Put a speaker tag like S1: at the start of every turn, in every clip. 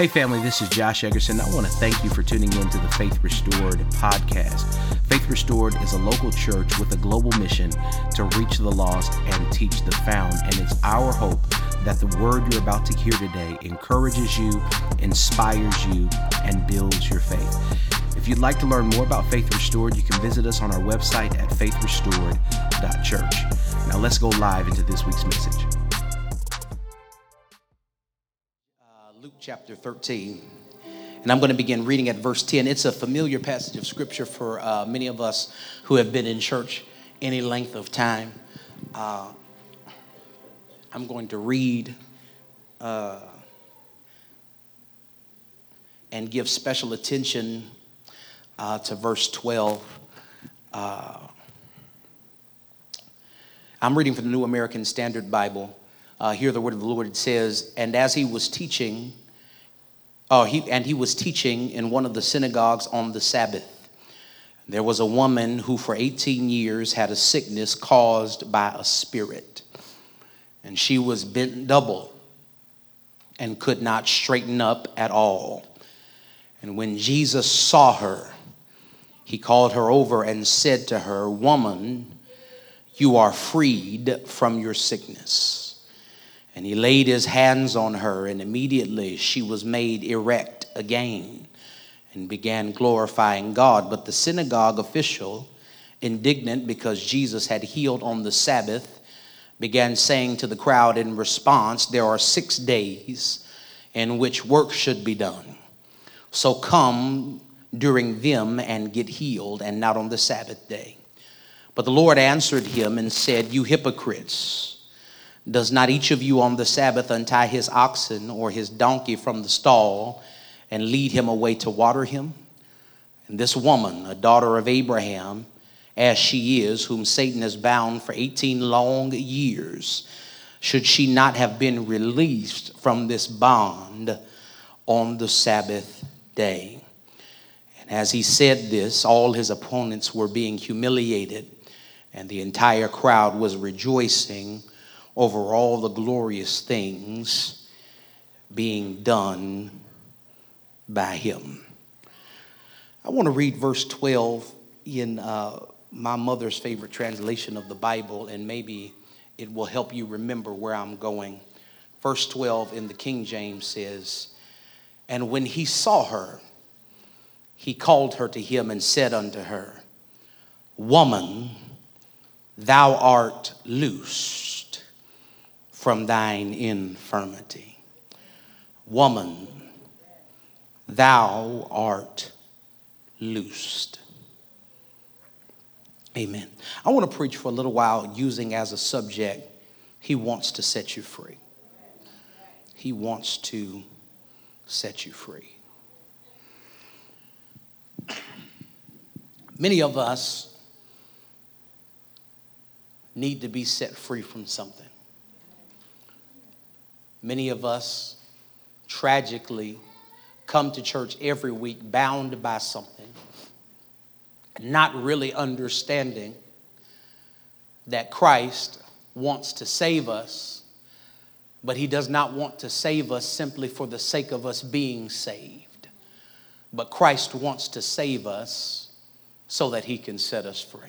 S1: Hey, family, this is Josh Eggerson. I want to thank you for tuning in to the Faith Restored podcast. Faith Restored is a local church with a global mission to reach the lost and teach the found. And it's our hope that the word you're about to hear today encourages you, inspires you, and builds your faith. If you'd like to learn more about Faith Restored, you can visit us on our website at faithrestored.church. Now let's go live into this week's message. Chapter 13. And I'm going to begin reading at verse 10. It's a familiar passage of scripture for uh, many of us who have been in church any length of time. Uh, I'm going to read uh, and give special attention uh, to verse 12. Uh, I'm reading from the New American Standard Bible. Uh, here, the word of the Lord it says, "And as he was teaching, oh, he and he was teaching in one of the synagogues on the Sabbath. There was a woman who, for 18 years, had a sickness caused by a spirit, and she was bent double and could not straighten up at all. And when Jesus saw her, he called her over and said to her, Woman, you are freed from your sickness. And he laid his hands on her, and immediately she was made erect again and began glorifying God. But the synagogue official, indignant because Jesus had healed on the Sabbath, began saying to the crowd in response, There are six days in which work should be done. So come during them and get healed, and not on the Sabbath day. But the Lord answered him and said, You hypocrites, does not each of you on the Sabbath untie his oxen or his donkey from the stall and lead him away to water him? And this woman, a daughter of Abraham, as she is, whom Satan has bound for 18 long years, should she not have been released from this bond on the Sabbath day? And as he said this, all his opponents were being humiliated, and the entire crowd was rejoicing over all the glorious things being done by him. I want to read verse 12 in uh, my mother's favorite translation of the Bible, and maybe it will help you remember where I'm going. Verse 12 in the King James says, And when he saw her, he called her to him and said unto her, Woman, thou art loosed from thine infirmity. Woman, thou art loosed. Amen. I want to preach for a little while using as a subject, He wants to set you free. He wants to set you free. Many of us need to be set free from something. Many of us tragically come to church every week bound by something, not really understanding that Christ wants to save us, but he does not want to save us simply for the sake of us being saved. But Christ wants to save us so that he can set us free.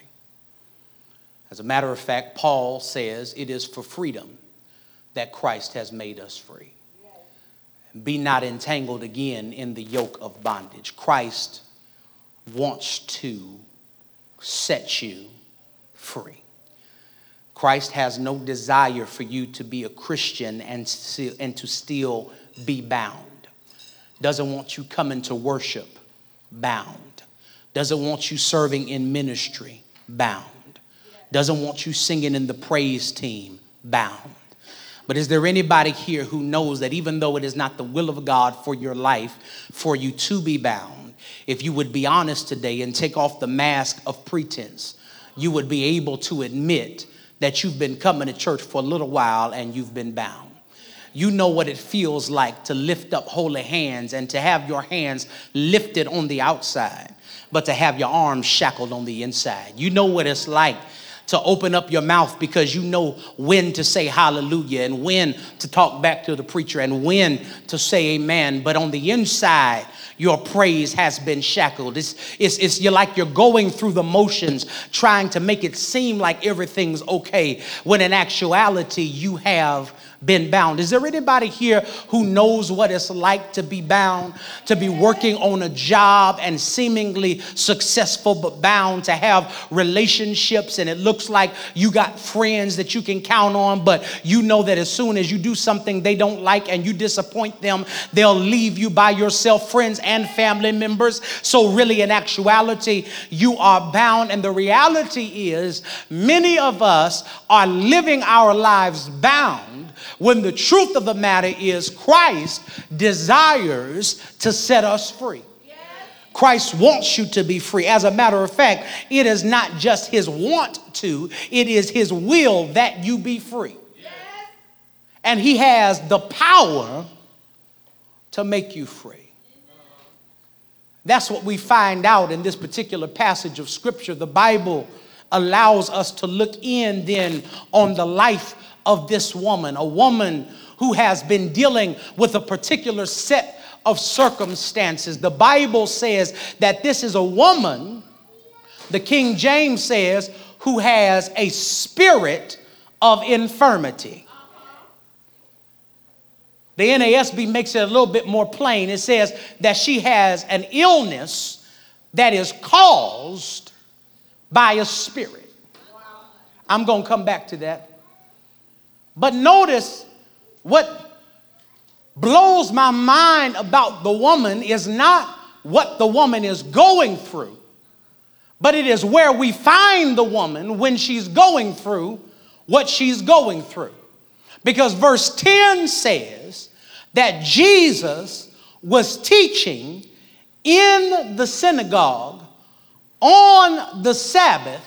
S1: As a matter of fact, Paul says it is for freedom that Christ has made us free. Be not entangled again in the yoke of bondage. Christ wants to set you free. Christ has no desire for you to be a Christian and, and to still be bound. Doesn't want you coming to worship bound doesn't want you serving in ministry bound, doesn't want you singing in the praise team bound. But is there anybody here who knows that even though it is not the will of God for your life for you to be bound, if you would be honest today and take off the mask of pretense, you would be able to admit that you've been coming to church for a little while and you've been bound you know what it feels like to lift up holy hands and to have your hands lifted on the outside but to have your arms shackled on the inside. You know what it's like to open up your mouth because you know when to say hallelujah and when to talk back to the preacher and when to say amen. But on the inside, your praise has been shackled. It's, it's, it's you're like you're going through the motions trying to make it seem like everything's okay when in actuality you have been bound. Is there anybody here who knows what it's like to be bound, to be working on a job and seemingly successful but bound, to have relationships and it looks like you got friends that you can count on, but you know that as soon as you do something they don't like and you disappoint them, they'll leave you by yourself, friends and family members. So, really, in actuality, you are bound. And the reality is, many of us are living our lives bound when the truth of the matter is Christ desires to set us free. Christ wants you to be free. As a matter of fact, it is not just his want to, it is his will that you be free. And he has the power to make you free. That's what we find out in this particular passage of scripture. The Bible allows us to look in then on the life of this woman, a woman who has been dealing with a particular set of circumstances. The Bible says that this is a woman, the King James says, who has a spirit of infirmity. The NASB makes it a little bit more plain. It says that she has an illness that is caused by a spirit. I'm going to come back to that. But notice what blows my mind about the woman is not what the woman is going through, but it is where we find the woman when she's going through what she's going through. Because verse 10 says that Jesus was teaching in the synagogue on the Sabbath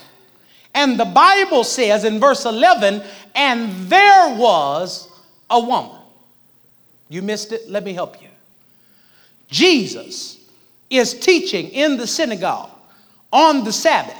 S1: and the Bible says in verse 11, and there was a woman. You missed it? Let me help you. Jesus is teaching in the synagogue on the Sabbath,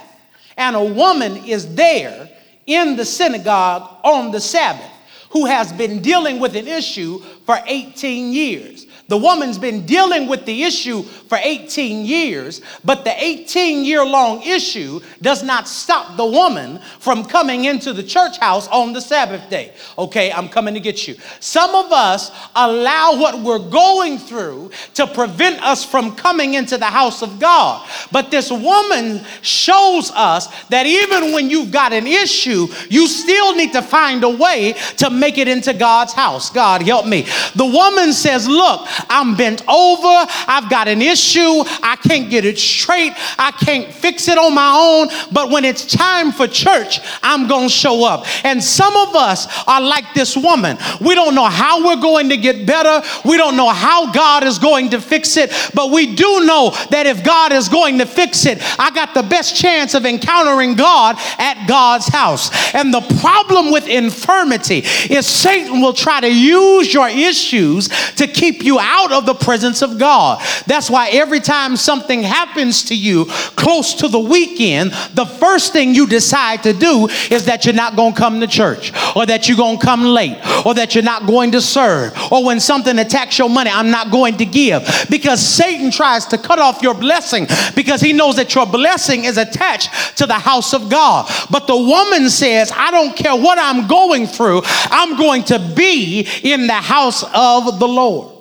S1: and a woman is there in the synagogue on the Sabbath who has been dealing with an issue for 18 years. The woman's been dealing with the issue for 18 years, but the 18 year long issue does not stop the woman from coming into the church house on the Sabbath day. Okay, I'm coming to get you. Some of us allow what we're going through to prevent us from coming into the house of God. But this woman shows us that even when you've got an issue, you still need to find a way to make it into God's house. God, help me. The woman says, Look, I'm bent over. I've got an issue. I can't get it straight. I can't fix it on my own. But when it's time for church, I'm going to show up. And some of us are like this woman. We don't know how we're going to get better. We don't know how God is going to fix it. But we do know that if God is going to fix it, I got the best chance of encountering God at God's house. And the problem with infirmity is Satan will try to use your issues to keep you out of the presence of God. That's why every time something happens to you close to the weekend, the first thing you decide to do is that you're not going to come to church, or that you're going to come late, or that you're not going to serve, or when something attacks your money, I'm not going to give. Because Satan tries to cut off your blessing because he knows that your blessing is attached to the house of God. But the woman says, I don't care what I'm going through, I'm going to be in the house of the Lord.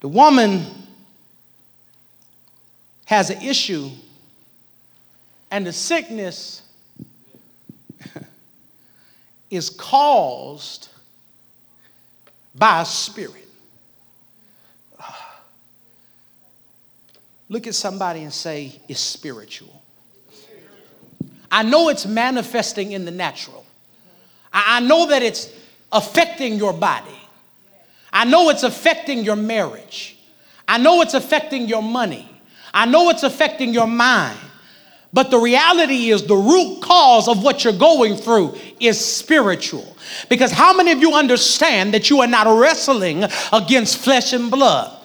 S1: The woman has an issue, and the sickness is caused by a spirit. Look at somebody and say, it's spiritual. I know it's manifesting in the natural. I know that it's affecting your body. I know it's affecting your marriage. I know it's affecting your money. I know it's affecting your mind. But the reality is, the root cause of what you're going through is spiritual. Because how many of you understand that you are not wrestling against flesh and blood?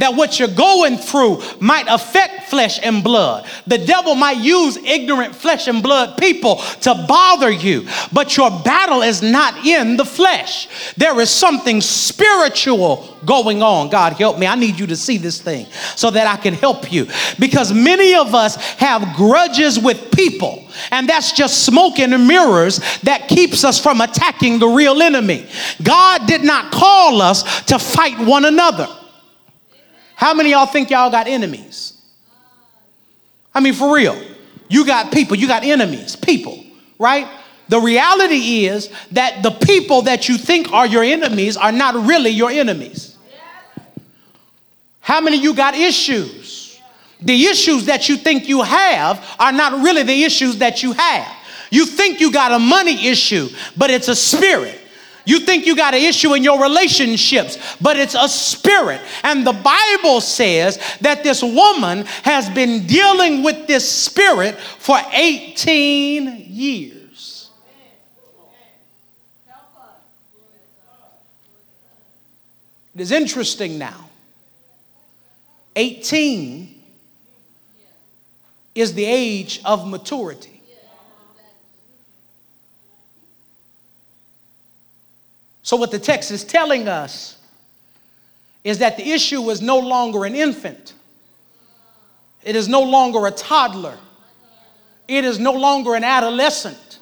S1: That what you're going through might affect flesh and blood. The devil might use ignorant flesh and blood people to bother you, but your battle is not in the flesh. There is something spiritual going on. God, help me. I need you to see this thing so that I can help you. Because many of us have grudges with people, and that's just smoke and mirrors that keeps us from attacking the real enemy. God did not call us to fight one another. How many y'all think y'all got enemies? I mean, for real. You got people, you got enemies, people, right? The reality is that the people that you think are your enemies are not really your enemies. How many you got issues? The issues that you think you have are not really the issues that you have. You think you got a money issue, but it's a spirit. You think you got an issue in your relationships, but it's a spirit. And the Bible says that this woman has been dealing with this spirit for 18 years. It is interesting now. 18 is the age of maturity. So, what the text is telling us is that the issue is no longer an infant, it is no longer a toddler, it is no longer an adolescent.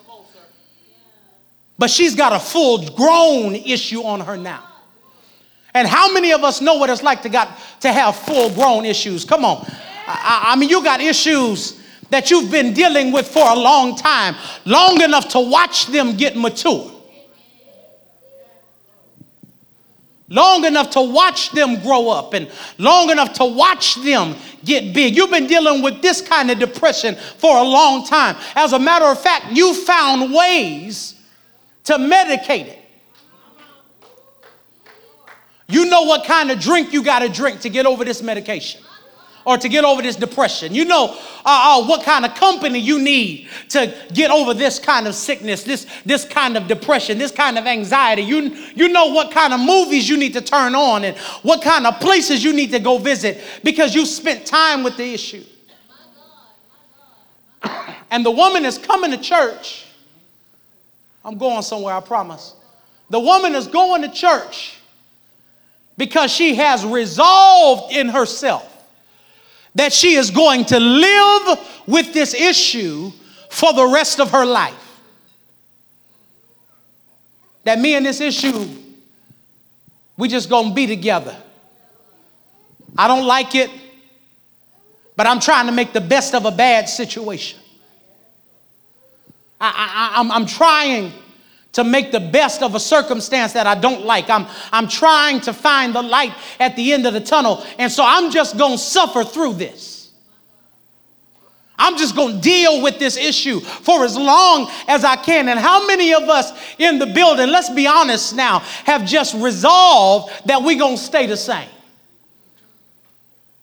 S1: But she's got a full grown issue on her now. And how many of us know what it's like to, got, to have full grown issues? Come on. I, I mean, you got issues that you've been dealing with for a long time, long enough to watch them get mature. Long enough to watch them grow up and long enough to watch them get big. You've been dealing with this kind of depression for a long time. As a matter of fact, you found ways to medicate it. You know what kind of drink you got to drink to get over this medication or to get over this depression. You know uh, uh, what kind of company you need to get over this kind of sickness, this, this kind of depression, this kind of anxiety. You, you know what kind of movies you need to turn on and what kind of places you need to go visit because you spent time with the issue. And the woman is coming to church. I'm going somewhere, I promise. The woman is going to church because she has resolved in herself that she is going to live with this issue for the rest of her life. That me and this issue, we just gonna be together. I don't like it, but I'm trying to make the best of a bad situation. I, I, I'm, I'm trying to make the best of a circumstance that I don't like. I'm, I'm trying to find the light at the end of the tunnel. And so I'm just to suffer through this. I'm just to deal with this issue for as long as I can. And how many of us in the building, let's be honest now, have just resolved that we're to stay the same?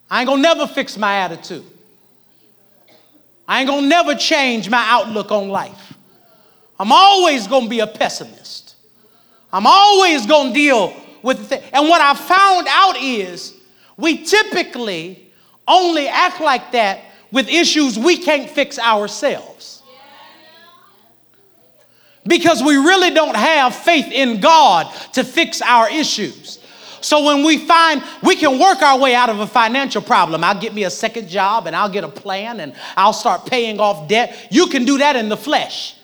S1: I ain't to never fix my attitude. I ain't to never change my outlook on life. I'm always going to be a pessimist. I'm always going to deal with And what I found out is we typically only act like that with issues we can't fix ourselves. Because we really don't have faith in God to fix our issues. So when we find we can work our way out of a financial problem, I'll get me a second job and I'll get a plan and I'll start paying off debt. You can do that in the flesh.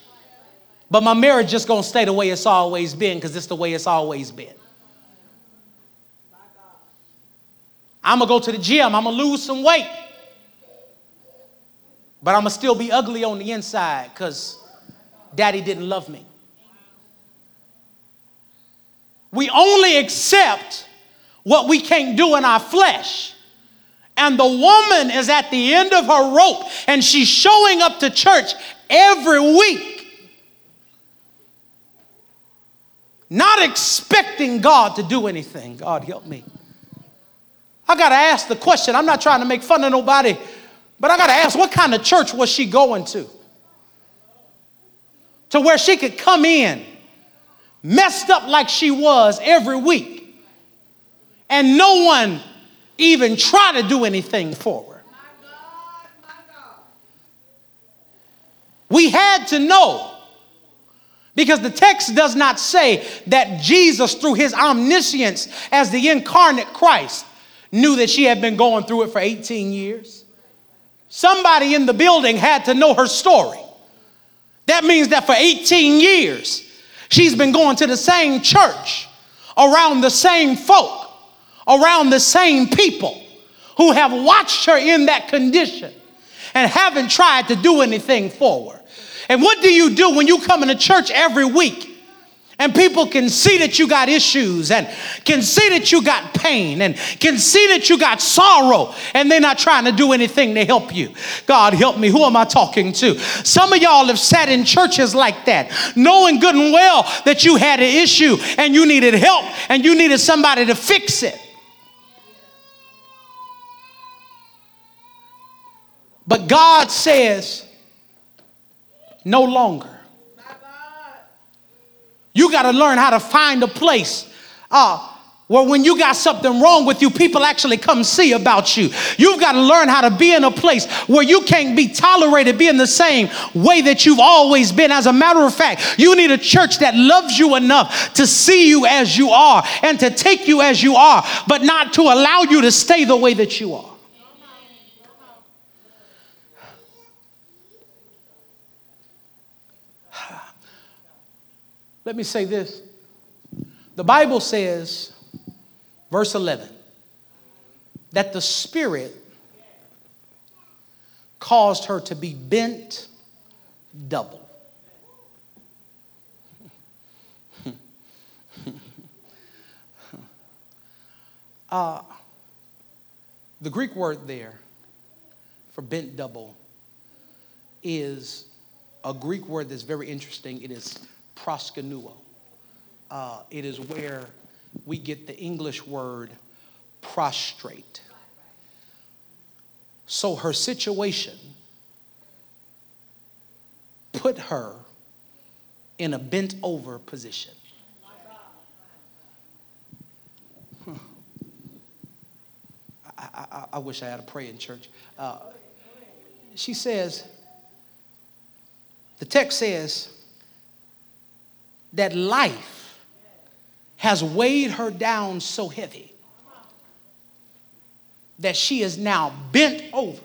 S1: But my marriage just gonna stay the way it's always been because it's the way it's always been. I'm gonna go to the gym, I'm gonna lose some weight. But I'm gonna still be ugly on the inside because daddy didn't love me. We only accept what we can't do in our flesh. And the woman is at the end of her rope and she's showing up to church every week not expecting God to do anything. God help me. I got to ask the question. I'm not trying to make fun of nobody, but I got to ask what kind of church was she going to? To where she could come in messed up like she was every week, and no one even try to do anything for her. We had to know because the text does not say that Jesus, through his omniscience as the incarnate Christ, knew that she had been going through it for 18 years. Somebody in the building had to know her story. That means that for 18 years, she's been going to the same church, around the same folk, around the same people who have watched her in that condition and haven't tried to do anything for her. And what do you do when you come into church every week? And people can see that you got issues and can see that you got pain and can see that you got sorrow and they're not trying to do anything to help you. God help me. Who am I talking to? Some of y'all have sat in churches like that, knowing good and well that you had an issue and you needed help and you needed somebody to fix it. But God says, no longer. You got to learn how to find a place uh, where when you got something wrong with you, people actually come see about you. You've got to learn how to be in a place where you can't be tolerated being the same way that you've always been. As a matter of fact, you need a church that loves you enough to see you as you are and to take you as you are, but not to allow you to stay the way that you are. Let me say this. The Bible says, verse 11, that the Spirit caused her to be bent double. uh, the Greek word there for bent double is a Greek word that's very interesting. It is proskuneo. Uh, it is where we get the English word prostrate. So her situation put her in a bent over position. I, I, I, wish I had a prayer in church. Uh, she says, the text says, that life has weighed her down so heavy that she is now bent over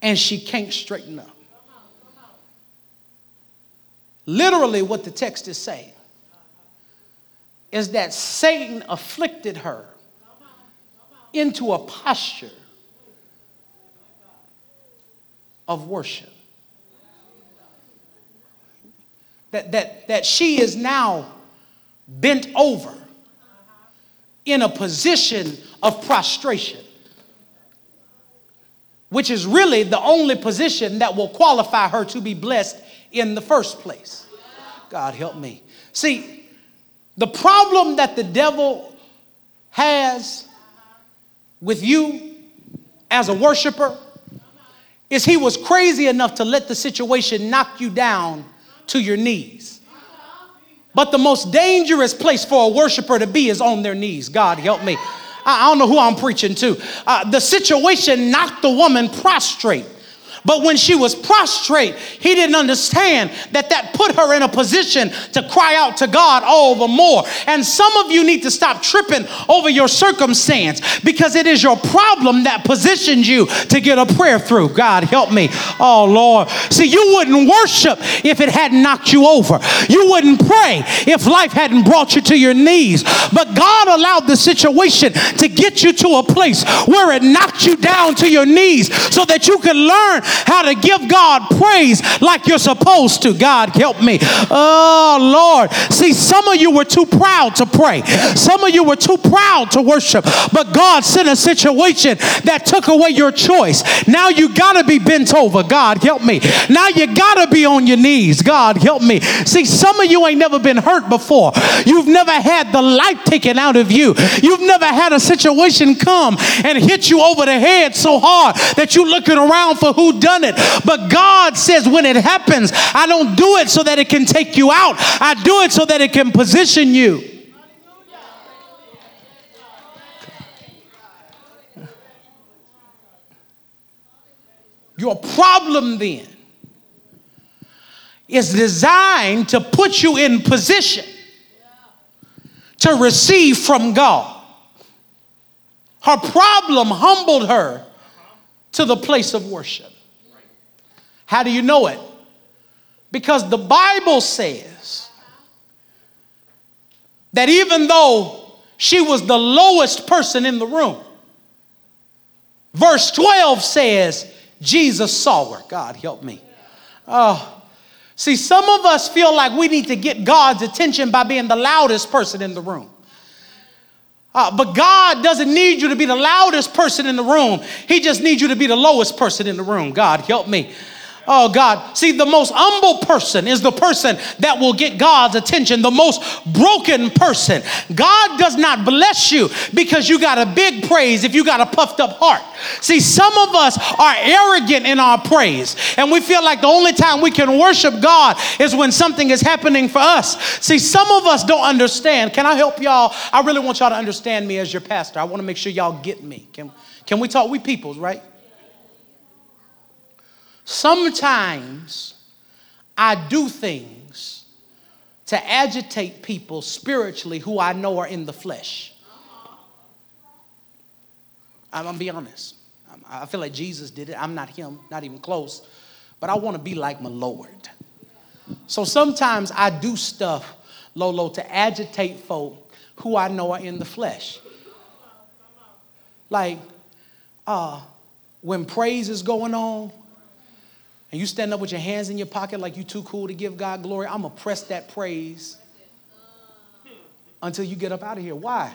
S1: and she can't straighten up. Literally, what the text is saying is that Satan afflicted her into a posture of worship. That, that, that she is now bent over in a position of prostration, which is really the only position that will qualify her to be blessed in the first place. God help me. See, the problem that the devil has with you as a worshiper is he was crazy enough to let the situation knock you down to your knees. But the most dangerous place for a worshiper to be is on their knees. God help me. I don't know who I'm preaching to. Uh, the situation knocked the woman prostrate. But when she was prostrate, he didn't understand that that put her in a position to cry out to God all the more. And some of you need to stop tripping over your circumstance because it is your problem that positions you to get a prayer through. God, help me. Oh, Lord. See, you wouldn't worship if it hadn't knocked you over. You wouldn't pray if life hadn't brought you to your knees. But God allowed the situation to get you to a place where it knocked you down to your knees so that you could learn how to give God praise like you're supposed to. God, help me. Oh, Lord. See, some of you were too proud to pray, some of you were too proud to worship, but God sent a situation that took away your choice. Now you got to be bent over. God, help me. Now you got to be on your knees. God, help me. See, some of you ain't never been hurt before. You've never had the life taken out of you. You've never had a situation come and hit you over the head so hard that you're looking around for who done it. But God says, when it happens, I don't do it so that it can take you out, I do it so that it can position you. Your problem then is designed to put you in position to receive from God. Her problem humbled her to the place of worship. How do you know it? Because the Bible says that even though she was the lowest person in the room, verse 12 says, Jesus saw her. God help me. Oh, see, some of us feel like we need to get God's attention by being the loudest person in the room. Uh, but God doesn't need you to be the loudest person in the room. He just needs you to be the lowest person in the room. God, help me. Oh, God. See, the most humble person is the person that will get God's attention, the most broken person. God does not bless you because you got a big praise if you got a puffed up heart. See, some of us are arrogant in our praise, and we feel like the only time we can worship God is when something is happening for us. See, some of us don't understand. Can I help y'all? I really want y'all to understand me as your pastor. I want to make sure y'all get me. Can, can we talk? We peoples, right? Sometimes I do things to agitate people spiritually who I know are in the flesh. I'm gonna be honest. I feel like Jesus did it. I'm not him, not even close. But I wanna be like my Lord. So sometimes I do stuff, Lolo, to agitate folk who I know are in the flesh. Like, uh, when praise is going on, and you stand up with your hands in your pocket like you too cool to give God glory, I'm gonna press that praise until you get up out of here. Why?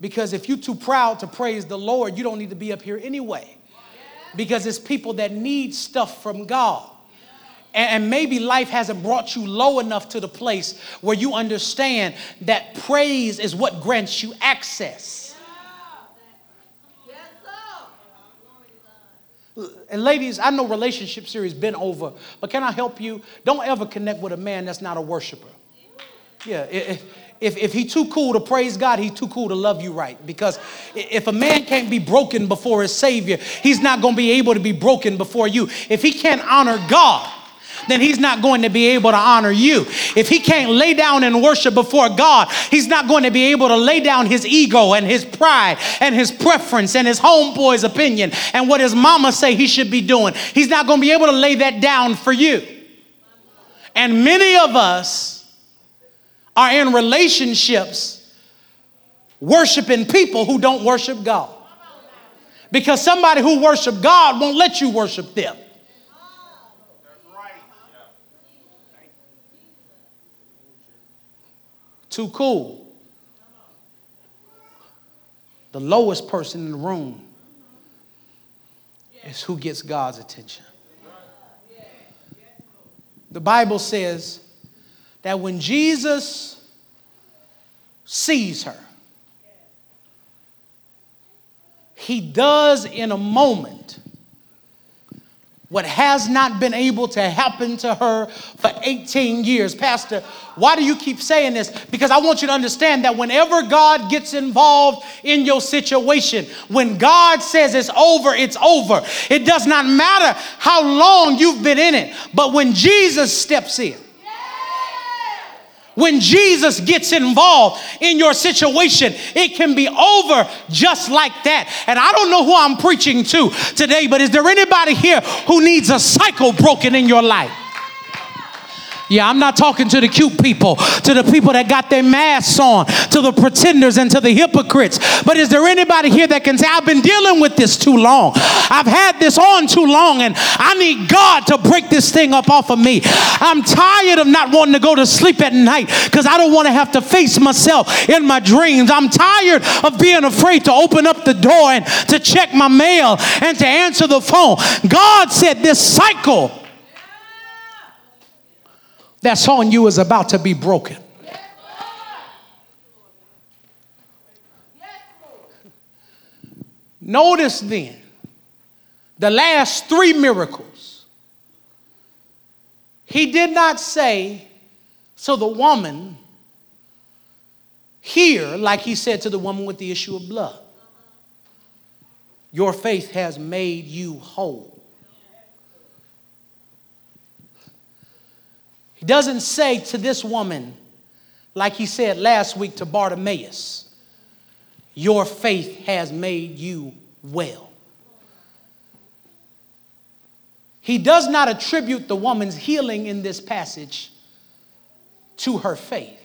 S1: Because if you're too proud to praise the Lord, you don't need to be up here anyway. Because it's people that need stuff from God. And maybe life hasn't brought you low enough to the place where you understand that praise is what grants you access. And ladies, I know relationship series been over, but can I help you? Don't ever connect with a man that's not a worshiper. Yeah, if, if, if he too cool to praise God, he's too cool to love you right. Because if a man can't be broken before his Savior, he's not going to be able to be broken before you. If he can't honor God, then he's not going to be able to honor you. If he can't lay down and worship before God, he's not going to be able to lay down his ego and his pride and his preference and his homeboy's opinion and what his mama say he should be doing. He's not going to be able to lay that down for you. And many of us are in relationships worshiping people who don't worship God. Because somebody who worship God won't let you worship them. Too cool. The lowest person in the room is who gets God's attention. The Bible says that when Jesus sees her, he does in a moment what has not been able to happen to her for 18 years. Pastor, why do you keep saying this? Because I want you to understand that whenever God gets involved in your situation, when God says it's over, it's over. It does not matter how long you've been in it, but when Jesus steps in, when Jesus gets involved in your situation, it can be over just like that. And I don't know who I'm preaching to today, but is there anybody here who needs a cycle broken in your life? Yeah, I'm not talking to the cute people, to the people that got their masks on, to the pretenders and to the hypocrites. But is there anybody here that can say, I've been dealing with this too long? I've had this on too long and I need God to break this thing up off of me. I'm tired of not wanting to go to sleep at night because I don't want to have to face myself in my dreams. I'm tired of being afraid to open up the door and to check my mail and to answer the phone. God said this cycle that's on you is about to be broken. Notice then the last three miracles. He did not say, so the woman here, like he said to the woman with the issue of blood. Your faith has made you whole. He doesn't say to this woman, like he said last week to Bartimaeus, Your faith has made you well. He does not attribute the woman's healing in this passage to her faith.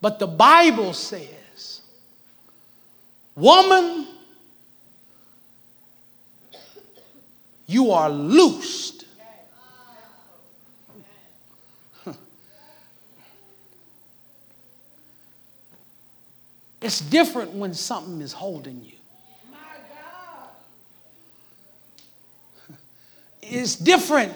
S1: But the Bible says, Woman, you are loosed. It's different when something is holding you. It's different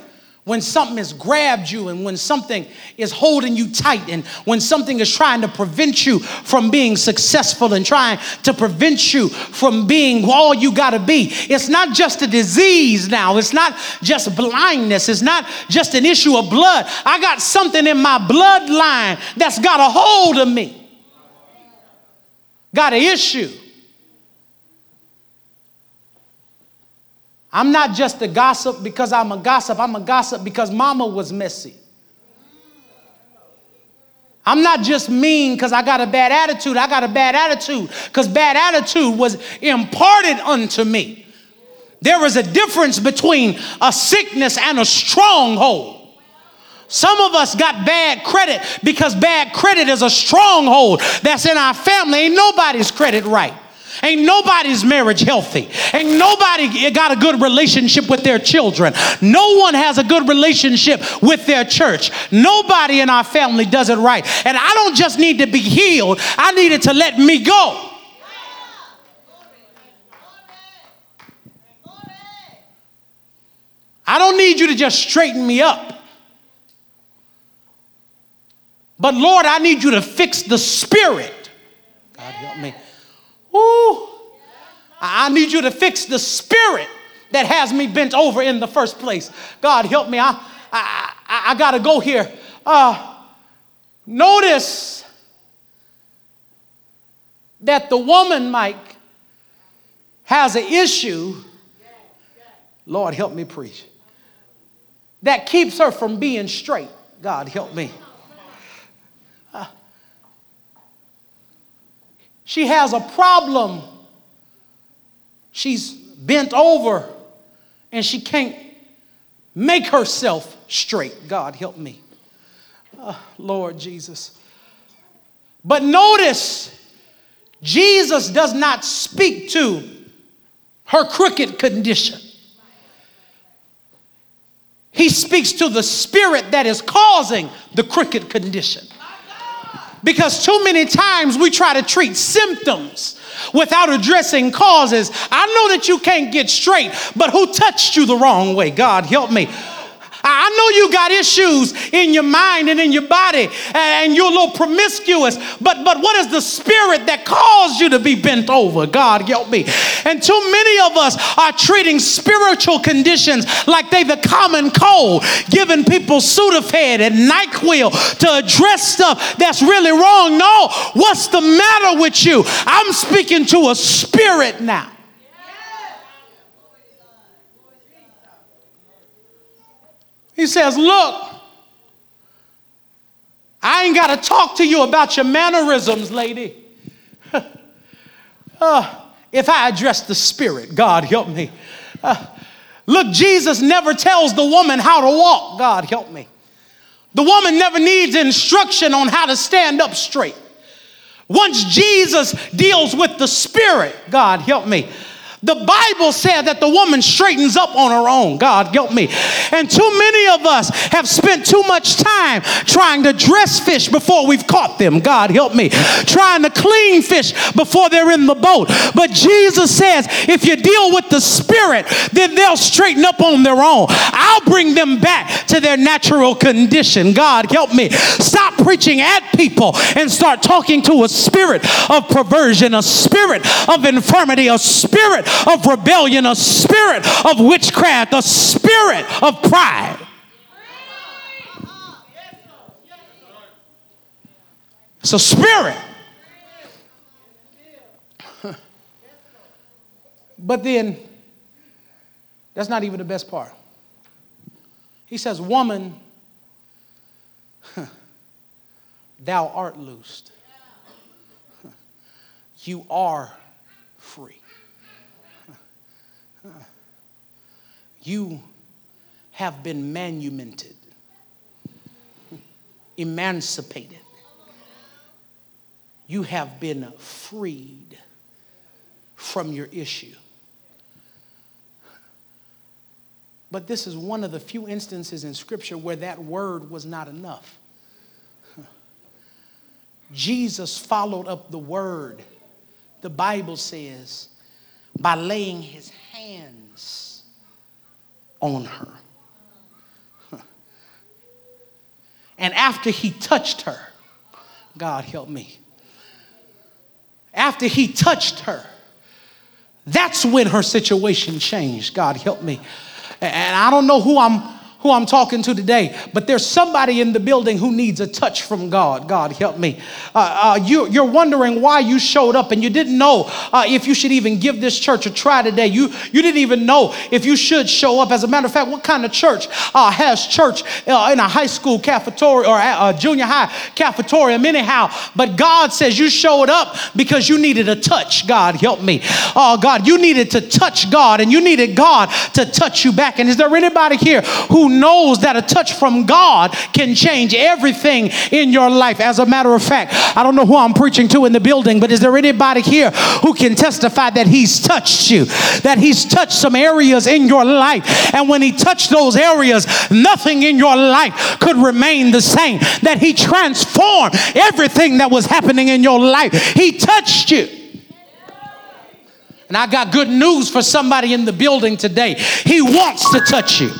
S1: when something has grabbed you and when something is holding you tight and when something is trying to prevent you from being successful and trying to prevent you from being all you got to be. It's not just a disease now, it's not just blindness, it's not just an issue of blood. I got something in my bloodline that's got a hold of me, got an issue. I'm not just a gossip because I'm a gossip. I'm a gossip because mama was messy. I'm not just mean because I got a bad attitude. I got a bad attitude because bad attitude was imparted unto me. There is a difference between a sickness and a stronghold. Some of us got bad credit because bad credit is a stronghold that's in our family. Ain't nobody's credit right. Ain't nobody's marriage healthy. Ain't nobody got a good relationship with their children. No one has a good relationship with their church. Nobody in our family does it right. And I don't just need to be healed, I needed to let me go. I don't need you to just straighten me up. But Lord, I need you to fix the spirit. God help me. Ooh, I need you to fix the spirit that has me bent over in the first place. God, help me. I, I, I, I got to go here. Uh, notice that the woman, Mike, has an issue. Lord, help me preach. That keeps her from being straight. God, help me. She has a problem. She's bent over and she can't make herself straight. God, help me. Uh, Lord Jesus. But notice, Jesus does not speak to her crooked condition. He speaks to the spirit that is causing the crooked condition. Because too many times we try to treat symptoms without addressing causes. I know that you can't get straight, but who touched you the wrong way? God, help me. I know you got issues in your mind and in your body, and you're a little promiscuous, but, but what is the spirit that caused you to be bent over? God, help me. And too many of us are treating spiritual conditions like they the common cold, giving people Sudafed and NyQuil to address stuff that's really wrong. No, what's the matter with you? I'm speaking to a spirit now. He says, Look, I ain't got to talk to you about your mannerisms, lady. uh, if I address the spirit, God help me. Uh, look, Jesus never tells the woman how to walk. God help me. The woman never needs instruction on how to stand up straight. Once Jesus deals with the spirit, God help me, the Bible said that the woman straightens up on her own. God help me. And too many of us have spent too much time trying to dress fish before we've caught them. God help me. Trying to clean fish before they're in the boat. But Jesus says if you deal with the spirit, then they'll straighten up on their own. I'll bring them back to their natural condition. God help me. Stop preaching at people and start talking to a spirit of perversion, a spirit of infirmity, a spirit of rebellion, a spirit of witchcraft, a spirit of pride. It's a spirit. But then, that's not even the best part. He says, Woman, thou art loosed. You are free. You have been manumitted, emancipated. You have been freed from your issue. But this is one of the few instances in Scripture where that word was not enough. Jesus followed up the word, the Bible says, by laying his hands on her. And after he touched her, God help me. After he touched her, that's when her situation changed. God help me. And I don't know who I'm who I'm talking to today, but there's somebody in the building who needs a touch from God. God, help me. Uh, uh, you, you're wondering why you showed up and you didn't know uh, if you should even give this church a try today. You, you didn't even know if you should show up. As a matter of fact, what kind of church uh, has church uh, in a high school cafeteria or a junior high cafeteria, anyhow? But God says you showed up because you needed a touch. God, help me. Oh, God, you needed to touch God and you needed God to touch you back. And is there anybody here who knows that a touch from God can change everything in your life. As a matter of fact, I don't know who I'm preaching to in the building, but is there anybody here who can testify that He's touched you, that He's touched some areas in your life? And when He touched those areas, nothing in your life could remain the same, that He transformed everything that was happening in your life. He touched you. And I got good news for somebody in the building today. He wants to touch you.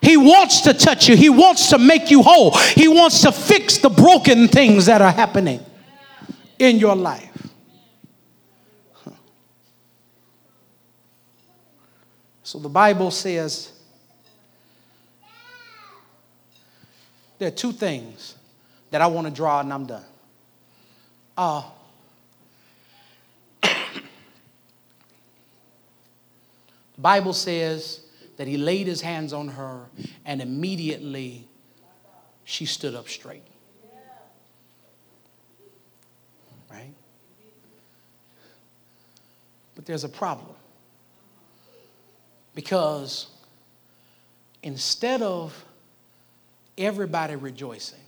S1: He wants to touch you. He wants to make you whole. He wants to fix the broken things that are happening in your life. So the Bible says there are two things that I want to draw, and I'm done. Uh, the Bible says that he laid his hands on her and immediately she stood up straight. Right? But there's a problem. Because instead of everybody rejoicing,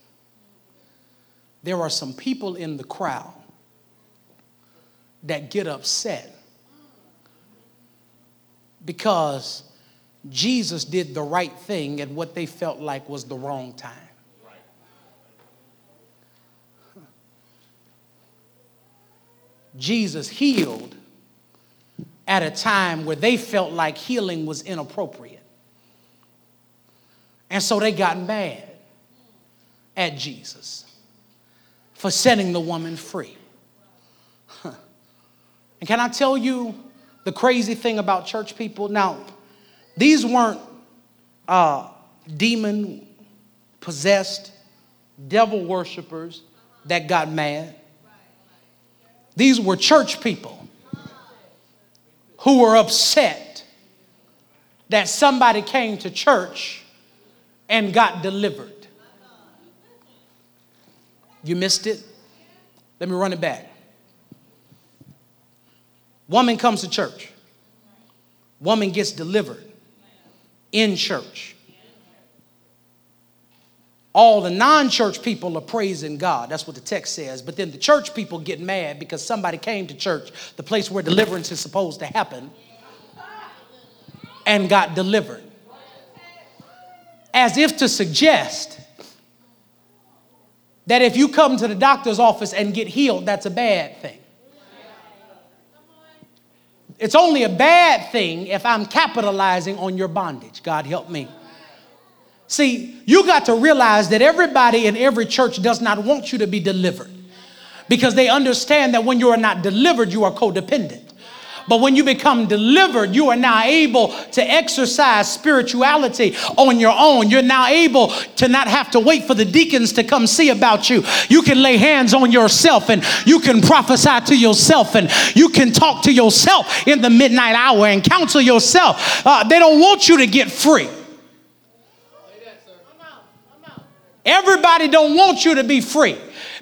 S1: there are some people in the crowd that get upset because Jesus did the right thing at what they felt like was the wrong time. Jesus healed at a time where they felt like healing was inappropriate. And so they got mad at Jesus for setting the woman free. And can I tell you the crazy thing about church people? Now, these weren't uh, demon possessed devil worshippers that got mad. These were church people who were upset that somebody came to church and got delivered. You missed it? Let me run it back. Woman comes to church. Woman gets delivered in church. All the non church people are praising God. That's what the text says. But then the church people get mad because somebody came to church, the place where deliverance is supposed to happen, and got delivered. As if to suggest that if you come to the doctor's office and get healed, that's a bad thing. It's only a bad thing if I'm capitalizing on your bondage. God help me. See, you got to realize that everybody in every church does not want you to be delivered because they understand that when you are not delivered, you are codependent. But when you become delivered, you are now able to exercise spirituality on your own. You're now able to not have to wait for the deacons to come see about you. You can lay hands on yourself and you can prophesy to yourself and you can talk to yourself in the midnight hour and counsel yourself. Uh, they don't want you to get free. Everybody don't want you to be free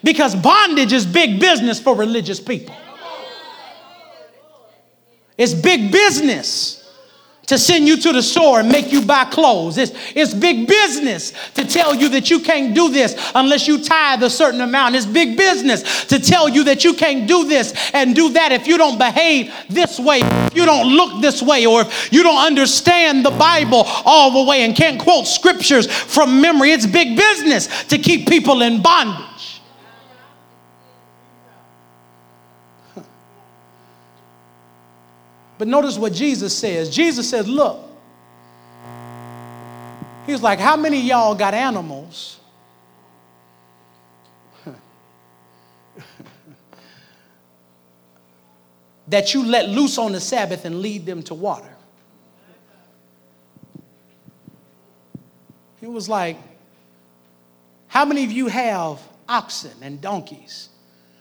S1: because bondage is big business for religious people. It's big business to send you to the store and make you buy clothes. It's, it's big business to tell you that you can't do this unless you tithe a certain amount. It's big business to tell you that you can't do this and do that if you don't behave this way, if you don't look this way, or if you don't understand the Bible all the way and can't quote scriptures from memory. It's big business to keep people in bondage. But notice what Jesus says. Jesus says, Look, he's like, How many y'all got animals? that you let loose on the Sabbath and lead them to water. He was like, How many of you have oxen and donkeys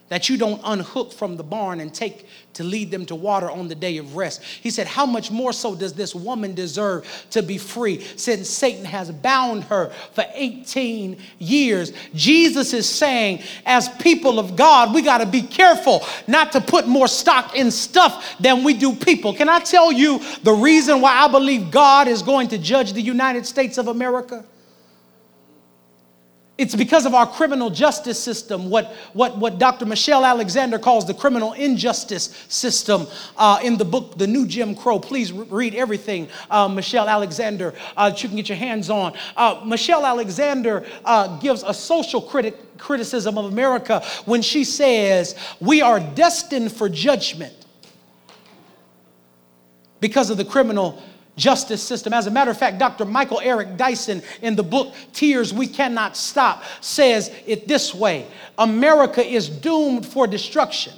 S1: that you don't unhook from the barn and take to lead them to water on the day of rest. He said, How much more so does this woman deserve to be free since Satan has bound her for 18 years? Jesus is saying, as people of God, we got to be careful not to put more stock in stuff than we do people. Can I tell you the reason why I believe God is going to judge the United States of America? It's because of our criminal justice system, what, what, what Dr. Michelle Alexander calls the criminal injustice system uh, in the book, The New Jim Crow. Please re- read everything uh, Michelle Alexander uh, that you can get your hands on. Uh, Michelle Alexander uh, gives a social critic, criticism of America when she says, We are destined for judgment because of the criminal justice system. As a matter of fact, Dr. Michael Eric Dyson in the book Tears We Cannot Stop says it this way America is doomed for destruction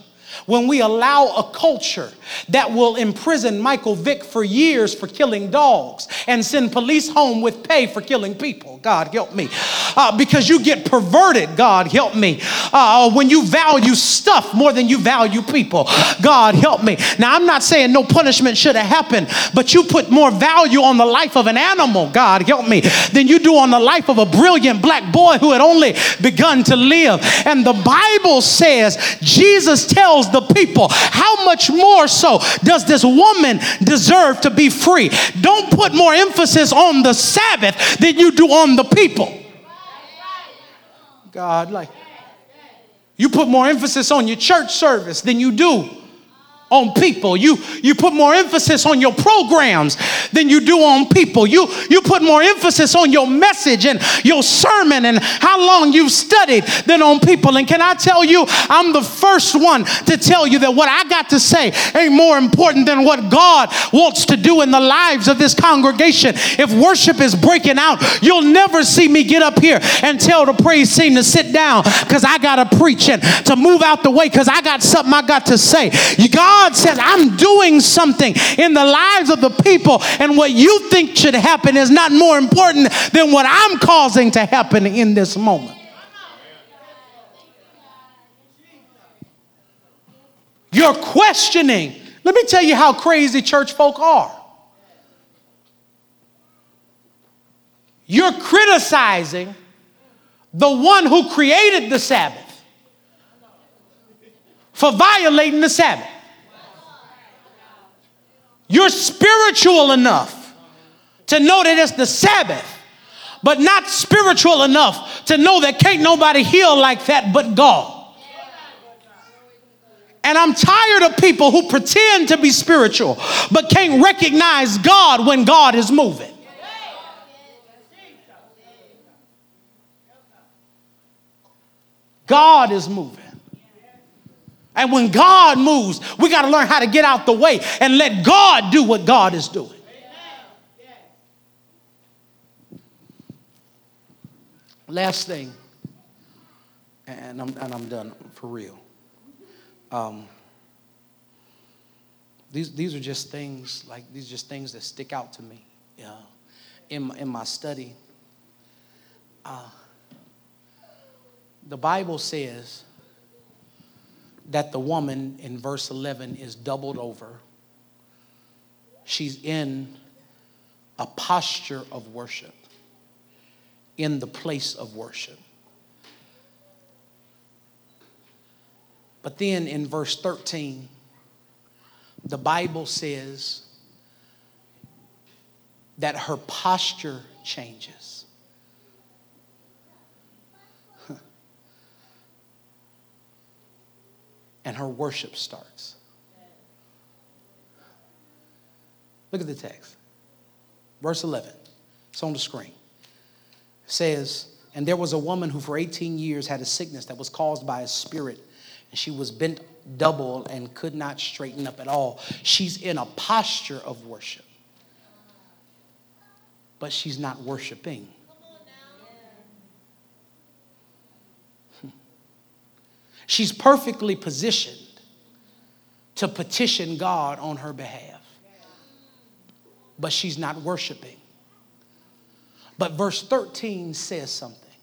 S1: when we allow a culture that will imprison Michael Vick for years for killing dogs and send police home with pay for killing people. God help me. Uh, because you get perverted, God help me. Uh, when you value stuff more than you value people, God help me. Now, I'm not saying no punishment should have happened, but you put more value on the life of an animal, God help me, than you do on the life of a brilliant black boy who had only begun to live. And the Bible says, Jesus tells the people, how much more so does this woman deserve to be free? Don't put more emphasis on the Sabbath than you do on the people. God, like, you put more emphasis on your church service than you do on people. You, you put more emphasis on your programs than you do on people. You, you put more emphasis on your message and your sermon and how long you've studied than on people. And can I tell you, I'm the first one to tell you that what I got to say ain't more important than what God wants to do in the lives of this congregation. If worship is breaking out, you'll never see me get up here and tell the praise team to sit down because I got to preach and to move out the way because I got something I got to say. You God God says, I'm doing something in the lives of the people, and what you think should happen is not more important than what I'm causing to happen in this moment. You're questioning. Let me tell you how crazy church folk are. You're criticizing the one who created the Sabbath for violating the Sabbath. You're spiritual enough to know that it's the Sabbath, but not spiritual enough to know that can't nobody heal like that but God. And I'm tired of people who pretend to be spiritual but can't recognize God when God is moving. God is moving. And when God moves, we got to learn how to get out the way and let God do what God is doing. Last thing, and I'm, and I'm done for real. Um, these, these are just things, like, these are just things that stick out to me uh, in, my, in my study. Uh, the Bible says that the woman in verse 11 is doubled over. She's in a posture of worship, in the place of worship. But then in verse 13, the Bible says that her posture changes. And her worship starts. Look at the text. Verse 11. It's on the screen. It says, And there was a woman who for 18 years had a sickness that was caused by a spirit, and she was bent double and could not straighten up at all. She's in a posture of worship, but she's not worshiping. She's perfectly positioned to petition God on her behalf, but she's not worshiping. But verse 13 says something,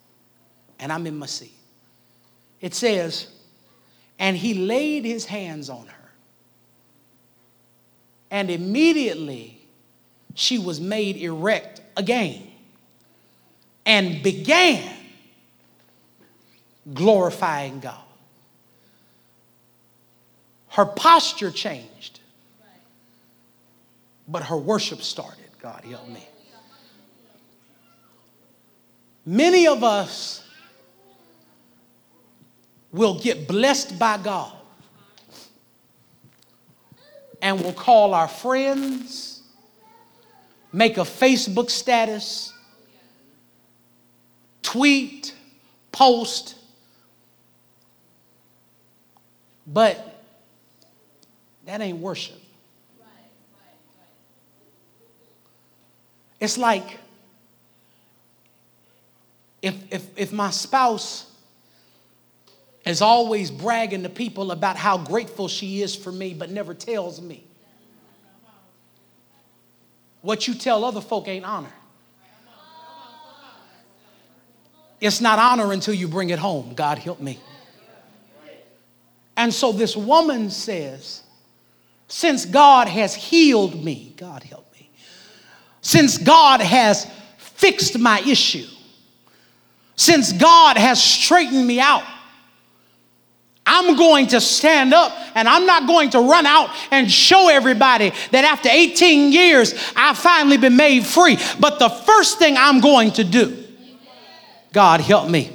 S1: and I'm in my seat. It says, and he laid his hands on her. And immediately she was made erect again and began glorifying God. Her posture changed, but her worship started. God help me. Many of us will get blessed by God and will call our friends, make a Facebook status, tweet, post, but that ain't worship. It's like if, if, if my spouse is always bragging to people about how grateful she is for me, but never tells me. What you tell other folk ain't honor. It's not honor until you bring it home. God help me. And so this woman says, since God has healed me, God help me, since God has fixed my issue, since God has straightened me out, I'm going to stand up and I'm not going to run out and show everybody that after 18 years I've finally been made free. But the first thing I'm going to do, God help me,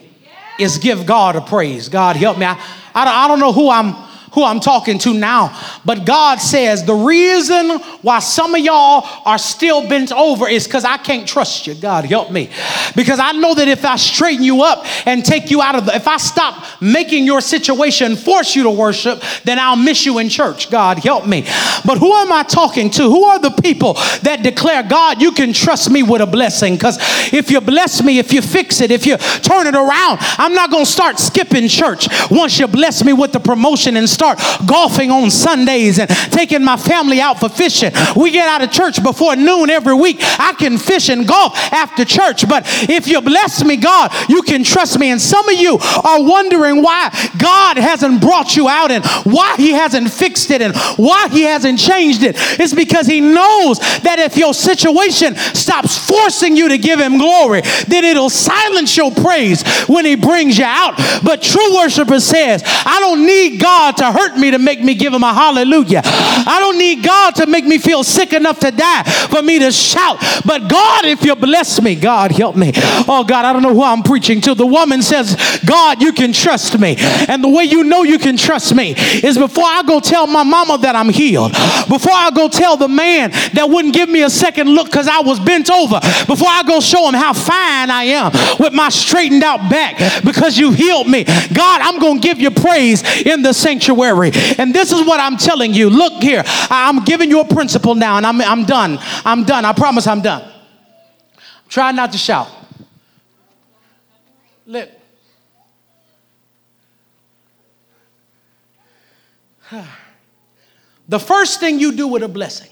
S1: is give God a praise. God help me. I, I, don't know who I'm who I'm talking to now. But God says the reason why some of y'all are still bent over is because I can't trust you. God help me. Because I know that if I straighten you up and take you out of the, if I stop making your situation force you to worship, then I'll miss you in church. God help me. But who am I talking to? Who are the people that declare, God, you can trust me with a blessing? Because if you bless me, if you fix it, if you turn it around, I'm not going to start skipping church once you bless me with the promotion and start golfing on Sundays and taking my family out for fishing. We get out of church before noon every week. I can fish and golf after church. But if you bless me, God, you can trust me. And some of you are wondering why God hasn't brought you out and why He hasn't fixed it and why He hasn't changed it. It's because He knows that if your situation stops forcing you to give Him glory, then it'll silence your praise when He brings you out. But true worshiper says, I don't need God to hurt me to make me give him a hallelujah. I don't need God to make me feel sick enough to die for me to shout. But God, if you bless me, God, help me. Oh, God, I don't know who I'm preaching to. The woman says, God, you can trust me. And the way you know you can trust me is before I go tell my mama that I'm healed, before I go tell the man that wouldn't give me a second look because I was bent over, before I go show him how fine I am with my straightened out back because you healed me. God, I'm going to give you praise in the sanctuary And this is what I'm telling you. Look here, I'm giving you a principle now, and I'm, I'm done. I'm done. I promise I'm done. Try not to shout. Look. The first thing you do with a blessing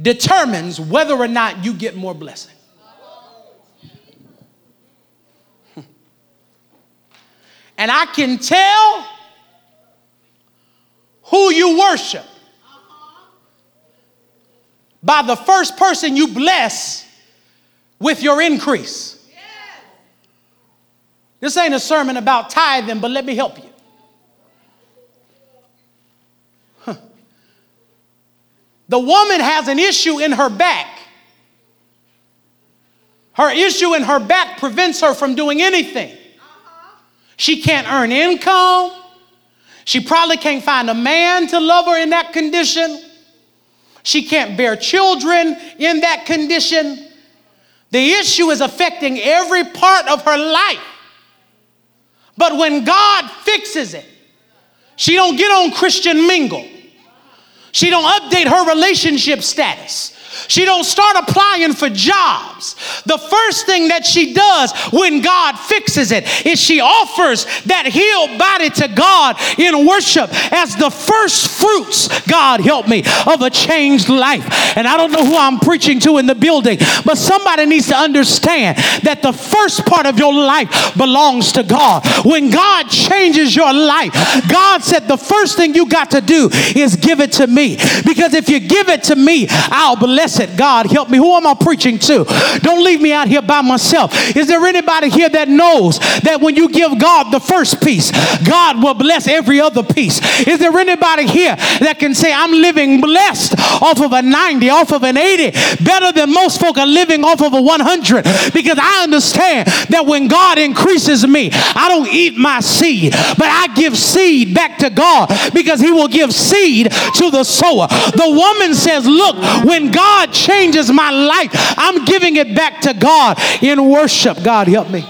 S1: determines whether or not you get more blessing. And I can tell who you worship by the first person you bless with your increase. This ain't a sermon about tithing, but let me help you. The woman has an issue in her back. Her issue in her back prevents her from doing anything. She can't earn income. She probably can't find a man to love her in that condition. She can't bear children in that condition. The issue is affecting every part of her life. But when God fixes it, she don't get on Christian mingle. She don't update her relationship status. She don't start applying for jobs. The first thing that she does when God fixes it is she offers that healed body to God in worship as the first fruits, God help me, of a changed life. And I don't know who I'm preaching to in the building, but somebody needs to understand that the first part of your life belongs to God. When God changes your life, God said the first thing you got to do is give it to me. Because if you give it to me, I'll bless bless it. God, help me. Who am I preaching to? Don't leave me out here by myself. Is there anybody here that knows that when you give God the first piece, God will bless every other piece? Is there anybody here that can say, I'm living blessed off of a 90, off of an 80, better than most folk are living off of a 100? Because I understand that when God increases me, I don't eat my seed, but I give seed back to God because He will give seed to the sower. The woman says, Look, when God God changes my life, I'm giving it back to God in worship. God, help me.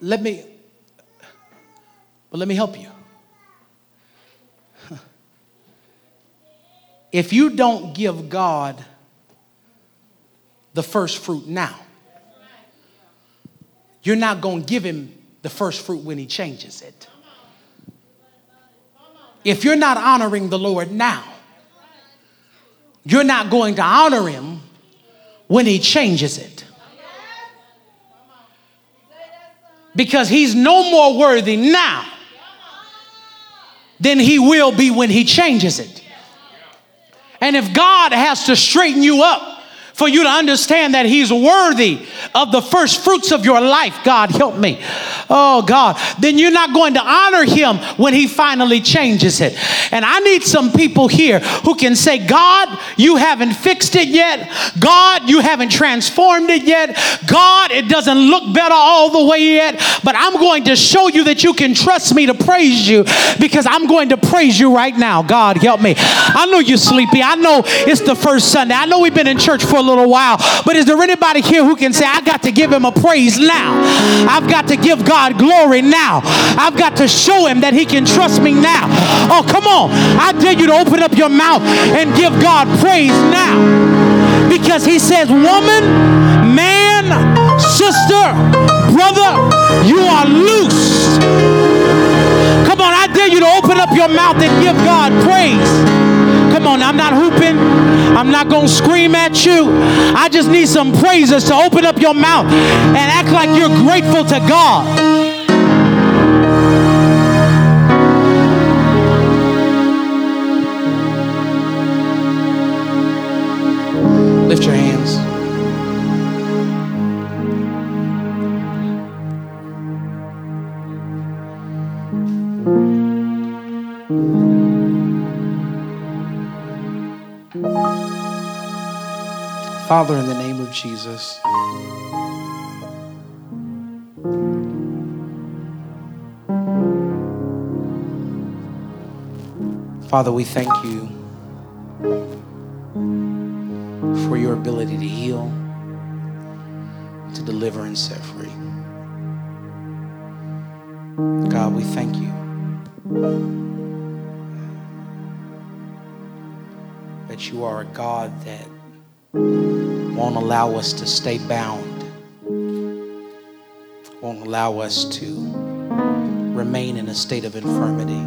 S1: Let me, but let me help you. If you don't give God the first fruit now, you're not going to give him the first fruit when he changes it. If you're not honoring the Lord now, you're not going to honor him when he changes it. Because he's no more worthy now than he will be when he changes it. And if God has to straighten you up for you to understand that He's worthy of the first fruits of your life. God, help me. Oh, God. Then you're not going to honor Him when He finally changes it. And I need some people here who can say, God, you haven't fixed it yet. God, you haven't transformed it yet. God, it doesn't look better all the way yet. But I'm going to show you that you can trust me to praise you because I'm going to praise you right now. God, help me. I know you're sleepy. I know it's the first Sunday. I know we've been in church for a little while. But is there anybody here who can say, I got to give him a praise now? I've got to give God glory now. I've got to show him that he can trust me now. Oh, come on. I dare you to open up your mouth and give God praise now. Because he says, Woman, man, sister, brother, you are loose. Come on, I dare you to open up your mouth and give God praise. Come on, I'm not hooping. I'm not going to scream at you. I just need some praises to open up your mouth and act like you're grateful to God. Lift your hands. Father, in the name of Jesus, Father, we thank you for your ability to heal, to deliver, and set free. God, we thank you that you are a God that won't allow us to stay bound won't allow us to remain in a state of infirmity.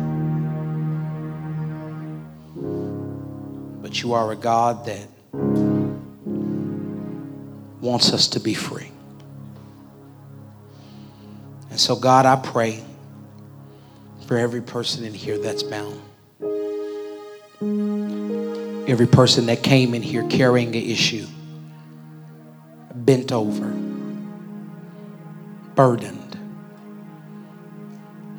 S1: But you are a God that wants us to be free. And so, God, I pray for every person in here that's bound. Every person that came in here carrying an issue, bent over, burdened.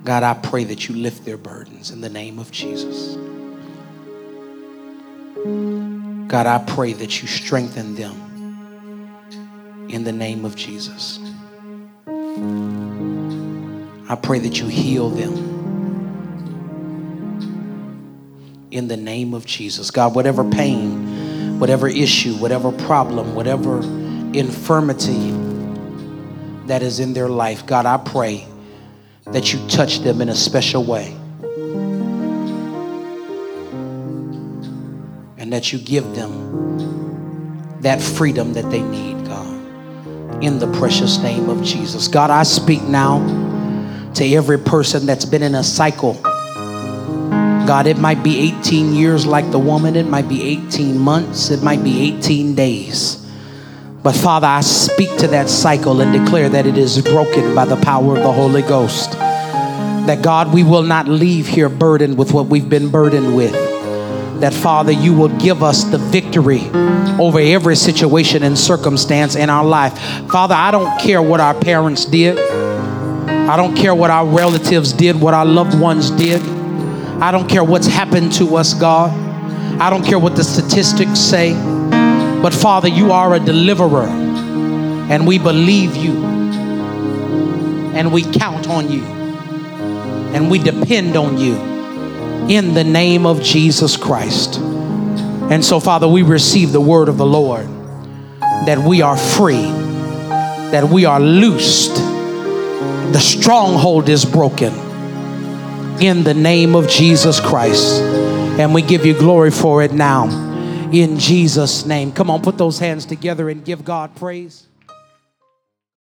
S1: God, I pray that you lift their burdens in the name of Jesus. God, I pray that you strengthen them in the name of Jesus. I pray that you heal them in the name of Jesus. God, whatever pain, whatever issue, whatever problem, whatever infirmity that is in their life, God, I pray that you touch them in a special way. And that you give them that freedom that they need, God. In the precious name of Jesus. God, I speak now to every person that's been in a cycle. God, it might be 18 years like the woman, it might be 18 months, it might be 18 days. But Father, I speak to that cycle and declare that it is broken by the power of the Holy Ghost. That God, we will not leave here burdened with what we've been burdened with. That Father, you will give us the victory over every situation and circumstance in our life. Father, I don't care what our parents did. I don't care what our relatives did, what our loved ones did. I don't care what's happened to us, God. I don't care what the statistics say. But Father, you are a deliverer, and we believe you, and we count on you, and we depend on you in the name of Jesus Christ. And so, Father, we receive the word of the Lord that we are free, that we are loosed, the stronghold is broken in the name of Jesus Christ. And we give you glory for it now in Jesus' name. Come on, put those hands together and give God praise.